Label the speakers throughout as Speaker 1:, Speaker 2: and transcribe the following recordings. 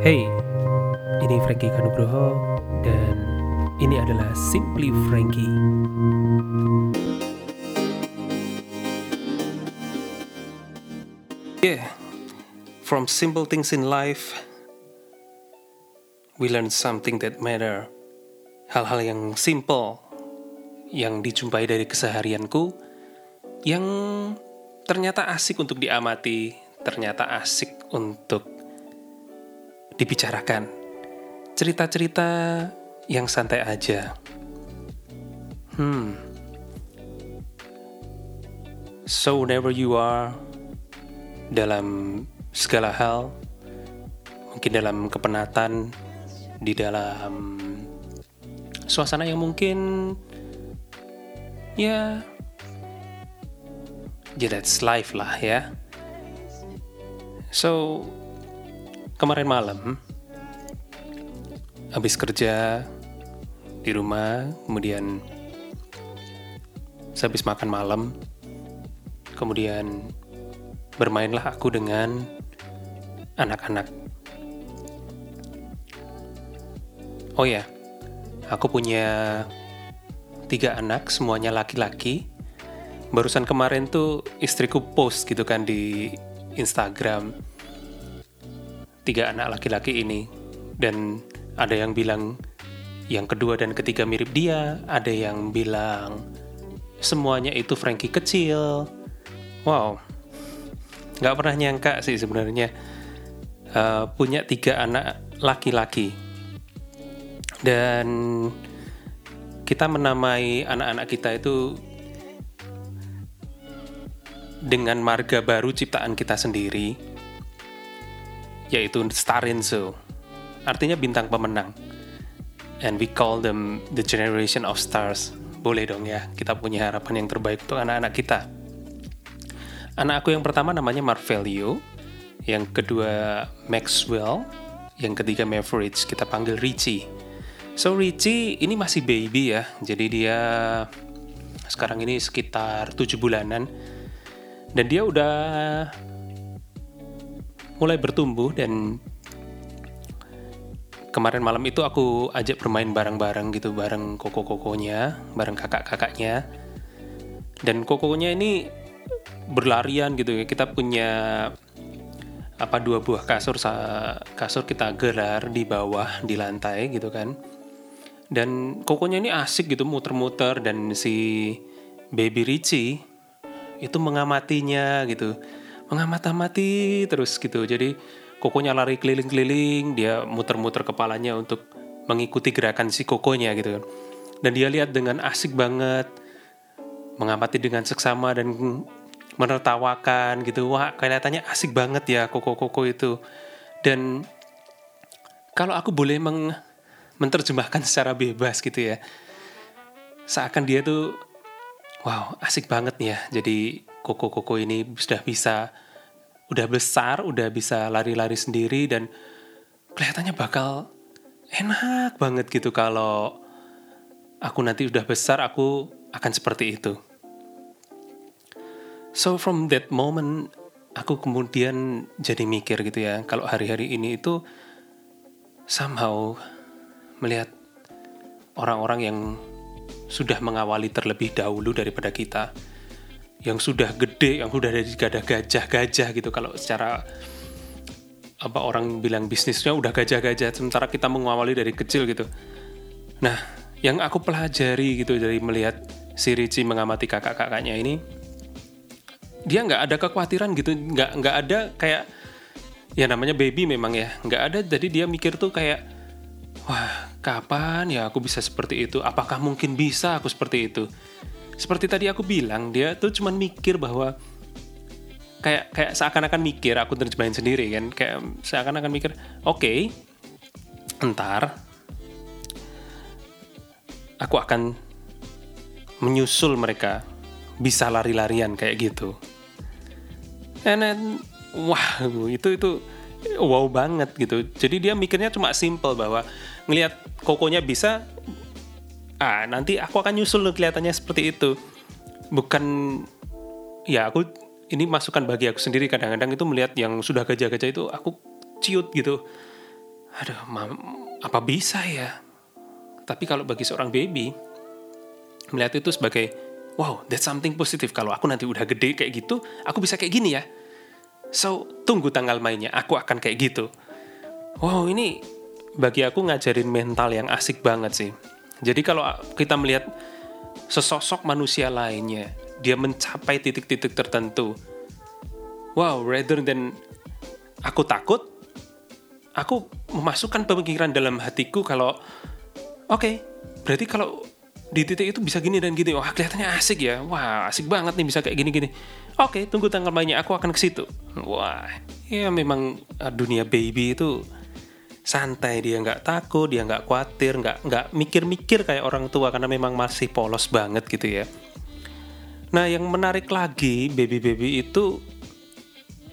Speaker 1: Hey, ini Frankie Kanugroho dan ini adalah Simply Frankie. Yeah, from simple things in life, we learn something that matter. Hal-hal yang simple yang dijumpai dari keseharianku yang ternyata asik untuk diamati, ternyata asik untuk dibicarakan. Cerita-cerita yang santai aja. Hmm. So whenever you are dalam segala hal, mungkin dalam kepenatan, di dalam suasana yang mungkin ya ya that's life lah ya. So kemarin malam habis kerja di rumah, kemudian habis makan malam, kemudian bermainlah aku dengan anak-anak. Oh ya, aku punya tiga anak, semuanya laki-laki. Barusan kemarin tuh istriku post gitu kan di Instagram tiga anak laki-laki ini. Dan ada yang bilang yang kedua dan ketiga mirip dia, ada yang bilang semuanya itu Frankie kecil. Wow, nggak pernah nyangka sih sebenarnya uh, punya tiga anak laki-laki. Dan kita menamai anak-anak kita itu dengan marga baru ciptaan kita sendiri yaitu Starinzo artinya bintang pemenang. And we call them the generation of stars. Boleh dong ya kita punya harapan yang terbaik untuk anak-anak kita. Anak aku yang pertama namanya Marvelio, yang kedua Maxwell, yang ketiga Mavericks, kita panggil Richie. So Richie ini masih baby ya, jadi dia sekarang ini sekitar 7 bulanan. Dan dia udah mulai bertumbuh dan kemarin malam itu aku ajak bermain bareng-bareng gitu bareng koko-kokonya, bareng kakak-kakaknya. Dan kokonya ini berlarian gitu ya. Kita punya apa dua buah kasur kasur kita gelar di bawah di lantai gitu kan. Dan kokonya ini asik gitu muter-muter dan si baby Richie itu mengamatinya gitu. Mengamati-amati terus gitu. Jadi kokonya lari keliling-keliling, dia muter-muter kepalanya untuk mengikuti gerakan si kokonya gitu kan. Dan dia lihat dengan asik banget mengamati dengan seksama dan menertawakan gitu wah kelihatannya asik banget ya koko-koko itu dan kalau aku boleh meng menerjemahkan secara bebas gitu ya seakan dia tuh wow asik banget ya jadi koko-koko ini sudah bisa udah besar udah bisa lari-lari sendiri dan kelihatannya bakal enak banget gitu kalau aku nanti udah besar aku akan seperti itu. So from that moment aku kemudian jadi mikir gitu ya, kalau hari-hari ini itu somehow melihat orang-orang yang sudah mengawali terlebih dahulu daripada kita, yang sudah gede, yang sudah dari gada gajah-gajah gitu. Kalau secara apa orang bilang bisnisnya udah gajah-gajah sementara kita mengawali dari kecil gitu. Nah, yang aku pelajari gitu dari melihat si Ricci mengamati kakak-kakaknya ini, dia nggak ada kekhawatiran gitu. Nggak nggak ada kayak ya namanya baby memang ya. Nggak ada jadi dia mikir tuh kayak wah kapan ya aku bisa seperti itu? Apakah mungkin bisa aku seperti itu seperti tadi aku bilang dia tuh cuman mikir bahwa kayak kayak seakan-akan mikir aku terjemahin sendiri kan kayak seakan-akan mikir oke okay, entar aku akan menyusul mereka bisa lari-larian kayak gitu. And then, wah itu itu wow banget gitu. Jadi dia mikirnya cuma simple bahwa ngelihat kokonya bisa, ah nanti aku akan nyusul kelihatannya seperti itu. Bukan ya aku ini masukan bagi aku sendiri. Kadang-kadang itu melihat yang sudah gajah-gajah itu aku ciut gitu. aduh apa bisa ya? Tapi kalau bagi seorang baby melihat itu sebagai wow that's something positif kalau aku nanti udah gede kayak gitu aku bisa kayak gini ya. So tunggu tanggal mainnya aku akan kayak gitu. Wow ini bagi aku ngajarin mental yang asik banget sih jadi kalau kita melihat sesosok manusia lainnya dia mencapai titik-titik tertentu. Wow rather than aku takut aku memasukkan pemikiran dalam hatiku kalau oke okay, berarti kalau di titik itu bisa gini dan gini. Wah kelihatannya asik ya. Wah asik banget nih bisa kayak gini gini oke okay, tunggu tanggal mainnya aku akan ke situ. Wah ya memang uh, dunia baby itu santai dia nggak takut dia nggak khawatir nggak nggak mikir-mikir kayak orang tua karena memang masih polos banget gitu ya. Nah yang menarik lagi baby baby itu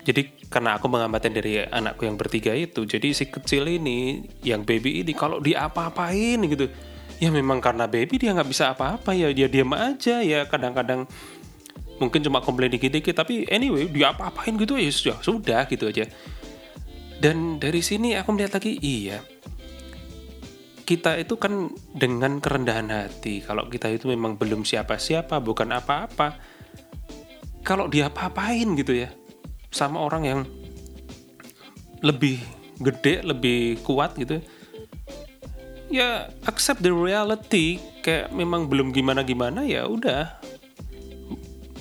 Speaker 1: jadi karena aku mengamati dari anakku yang bertiga itu jadi si kecil ini yang baby ini kalau diapa-apain gitu ya memang karena baby dia nggak bisa apa-apa ya dia diam aja ya kadang-kadang mungkin cuma komplain dikit-dikit tapi anyway dia apa-apain gitu ya sudah sudah gitu aja dan dari sini aku melihat lagi iya kita itu kan dengan kerendahan hati kalau kita itu memang belum siapa-siapa bukan apa-apa kalau dia apa-apain gitu ya sama orang yang lebih gede, lebih kuat gitu. Ya accept the reality kayak memang belum gimana-gimana ya udah.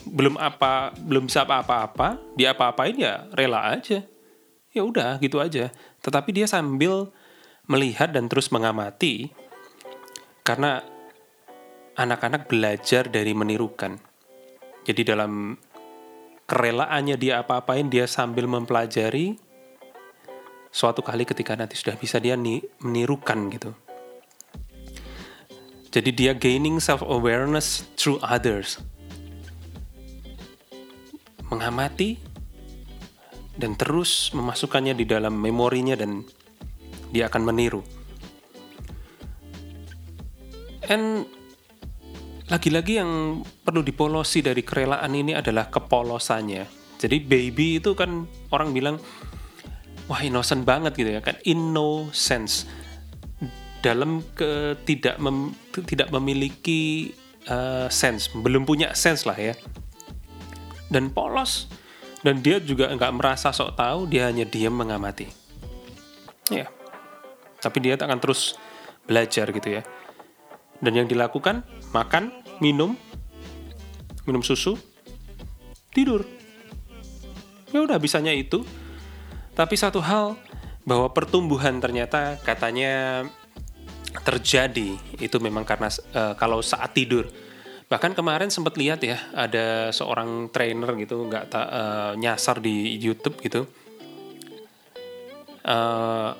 Speaker 1: Belum apa, belum bisa apa-apa, dia apa-apain ya rela aja. Ya udah gitu aja. Tetapi dia sambil melihat dan terus mengamati karena anak-anak belajar dari menirukan. Jadi dalam kerelaannya dia apa-apain dia sambil mempelajari suatu kali ketika nanti sudah bisa dia menirukan gitu. Jadi dia gaining self awareness through others. Mengamati dan terus memasukkannya di dalam memorinya dan dia akan meniru. And lagi-lagi yang perlu dipolosi dari kerelaan ini adalah kepolosannya. Jadi baby itu kan orang bilang wah innocent banget gitu ya kan innocence dalam ke tidak mem, tidak memiliki uh, sense belum punya sense lah ya dan polos dan dia juga nggak merasa sok tahu dia hanya diam mengamati ya tapi dia akan terus belajar gitu ya dan yang dilakukan makan, minum, minum susu, tidur. Ya udah bisanya itu. Tapi satu hal bahwa pertumbuhan ternyata katanya terjadi itu memang karena uh, kalau saat tidur. Bahkan kemarin sempat lihat ya ada seorang trainer gitu nggak uh, nyasar di YouTube gitu. Uh,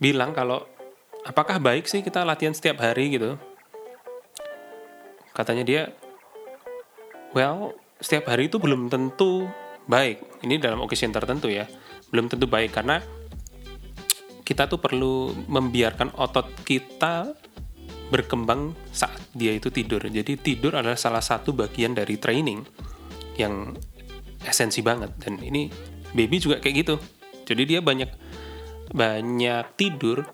Speaker 1: bilang kalau apakah baik sih kita latihan setiap hari gitu? Katanya dia, well, setiap hari itu belum tentu baik. Ini dalam occasion tertentu ya, belum tentu baik karena kita tuh perlu membiarkan otot kita berkembang saat dia itu tidur. Jadi tidur adalah salah satu bagian dari training yang esensi banget dan ini baby juga kayak gitu. Jadi dia banyak banyak tidur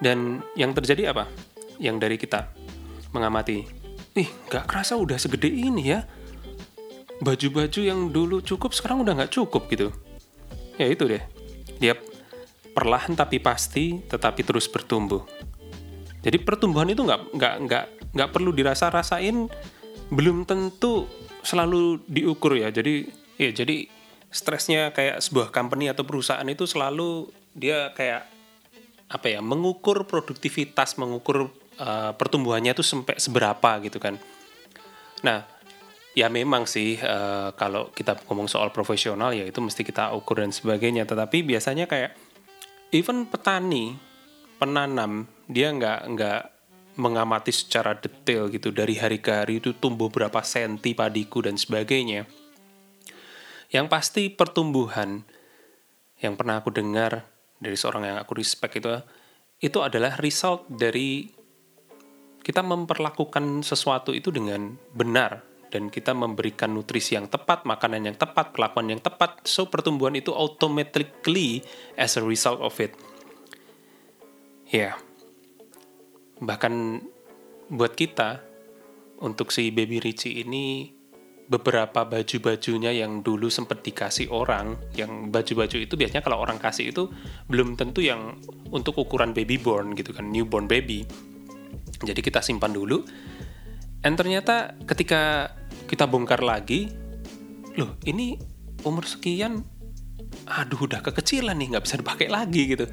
Speaker 1: dan yang terjadi apa? Yang dari kita mengamati. Ih, gak kerasa udah segede ini ya. Baju-baju yang dulu cukup sekarang udah gak cukup gitu. Ya itu deh. Dia perlahan tapi pasti, tetapi terus bertumbuh. Jadi pertumbuhan itu nggak nggak nggak nggak perlu dirasa rasain, belum tentu selalu diukur ya. Jadi ya jadi stresnya kayak sebuah company atau perusahaan itu selalu dia kayak apa ya mengukur produktivitas mengukur uh, pertumbuhannya itu sampai seberapa gitu kan nah ya memang sih uh, kalau kita ngomong soal profesional ya itu mesti kita ukur dan sebagainya tetapi biasanya kayak even petani penanam dia nggak nggak mengamati secara detail gitu. Dari hari ke hari itu tumbuh berapa senti padiku dan sebagainya. Yang pasti pertumbuhan yang pernah aku dengar dari seorang yang aku respect itu itu adalah result dari kita memperlakukan sesuatu itu dengan benar. Dan kita memberikan nutrisi yang tepat, makanan yang tepat, kelakuan yang tepat, so pertumbuhan itu automatically as a result of it. Ya, bahkan buat kita untuk si baby Richie ini beberapa baju-bajunya yang dulu sempat dikasih orang, yang baju-baju itu biasanya kalau orang kasih itu belum tentu yang untuk ukuran baby born gitu kan, newborn baby. Jadi kita simpan dulu. Dan ternyata ketika kita bongkar lagi, loh ini umur sekian, aduh udah kekecilan nih, nggak bisa dipakai lagi gitu.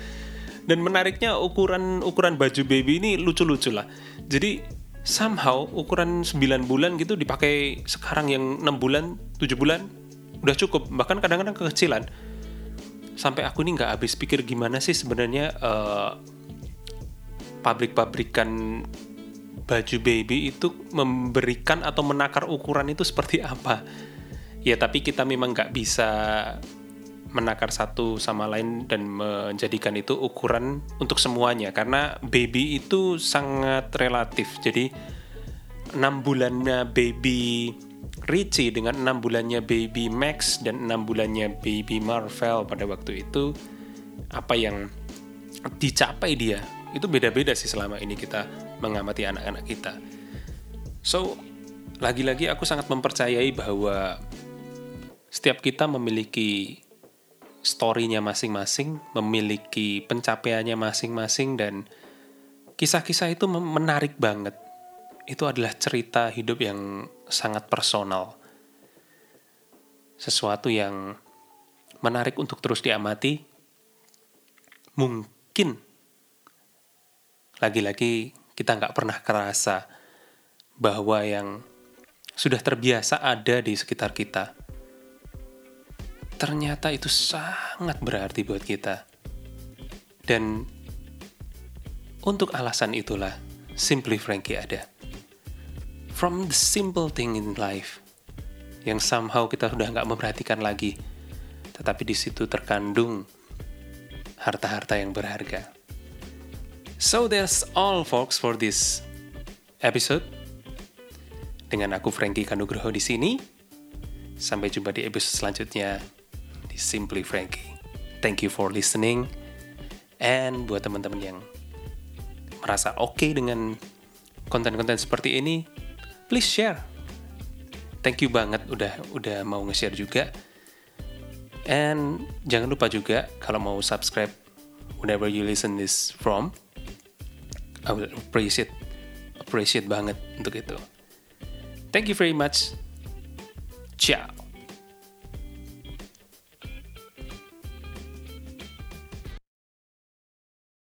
Speaker 1: Dan menariknya ukuran ukuran baju baby ini lucu-lucu lah. Jadi somehow ukuran 9 bulan gitu dipakai sekarang yang 6 bulan, 7 bulan udah cukup. Bahkan kadang-kadang kekecilan. Sampai aku ini nggak habis pikir gimana sih sebenarnya uh, pabrik-pabrikan baju baby itu memberikan atau menakar ukuran itu seperti apa. Ya tapi kita memang nggak bisa menakar satu sama lain dan menjadikan itu ukuran untuk semuanya. Karena baby itu sangat relatif. Jadi enam bulannya baby Richie dengan enam bulannya baby Max dan enam bulannya baby Marvel pada waktu itu apa yang dicapai dia itu beda-beda sih selama ini kita mengamati anak-anak kita. So lagi-lagi aku sangat mempercayai bahwa setiap kita memiliki story-nya masing-masing, memiliki pencapaiannya masing-masing dan kisah-kisah itu menarik banget. Itu adalah cerita hidup yang sangat personal. Sesuatu yang menarik untuk terus diamati. Mungkin lagi-lagi kita nggak pernah kerasa bahwa yang sudah terbiasa ada di sekitar kita ternyata itu sangat berarti buat kita. Dan untuk alasan itulah Simply Frankie ada. From the simple thing in life yang somehow kita sudah nggak memperhatikan lagi, tetapi di situ terkandung harta-harta yang berharga. So that's all folks for this episode. Dengan aku Frankie Kanugroho di sini. Sampai jumpa di episode selanjutnya. Simply Frankie. Thank you for listening. And buat teman-teman yang merasa oke okay dengan konten-konten seperti ini, please share. Thank you banget udah udah mau nge-share juga. And jangan lupa juga kalau mau subscribe whenever you listen this from, I would appreciate appreciate banget untuk itu. Thank you very much. Ciao.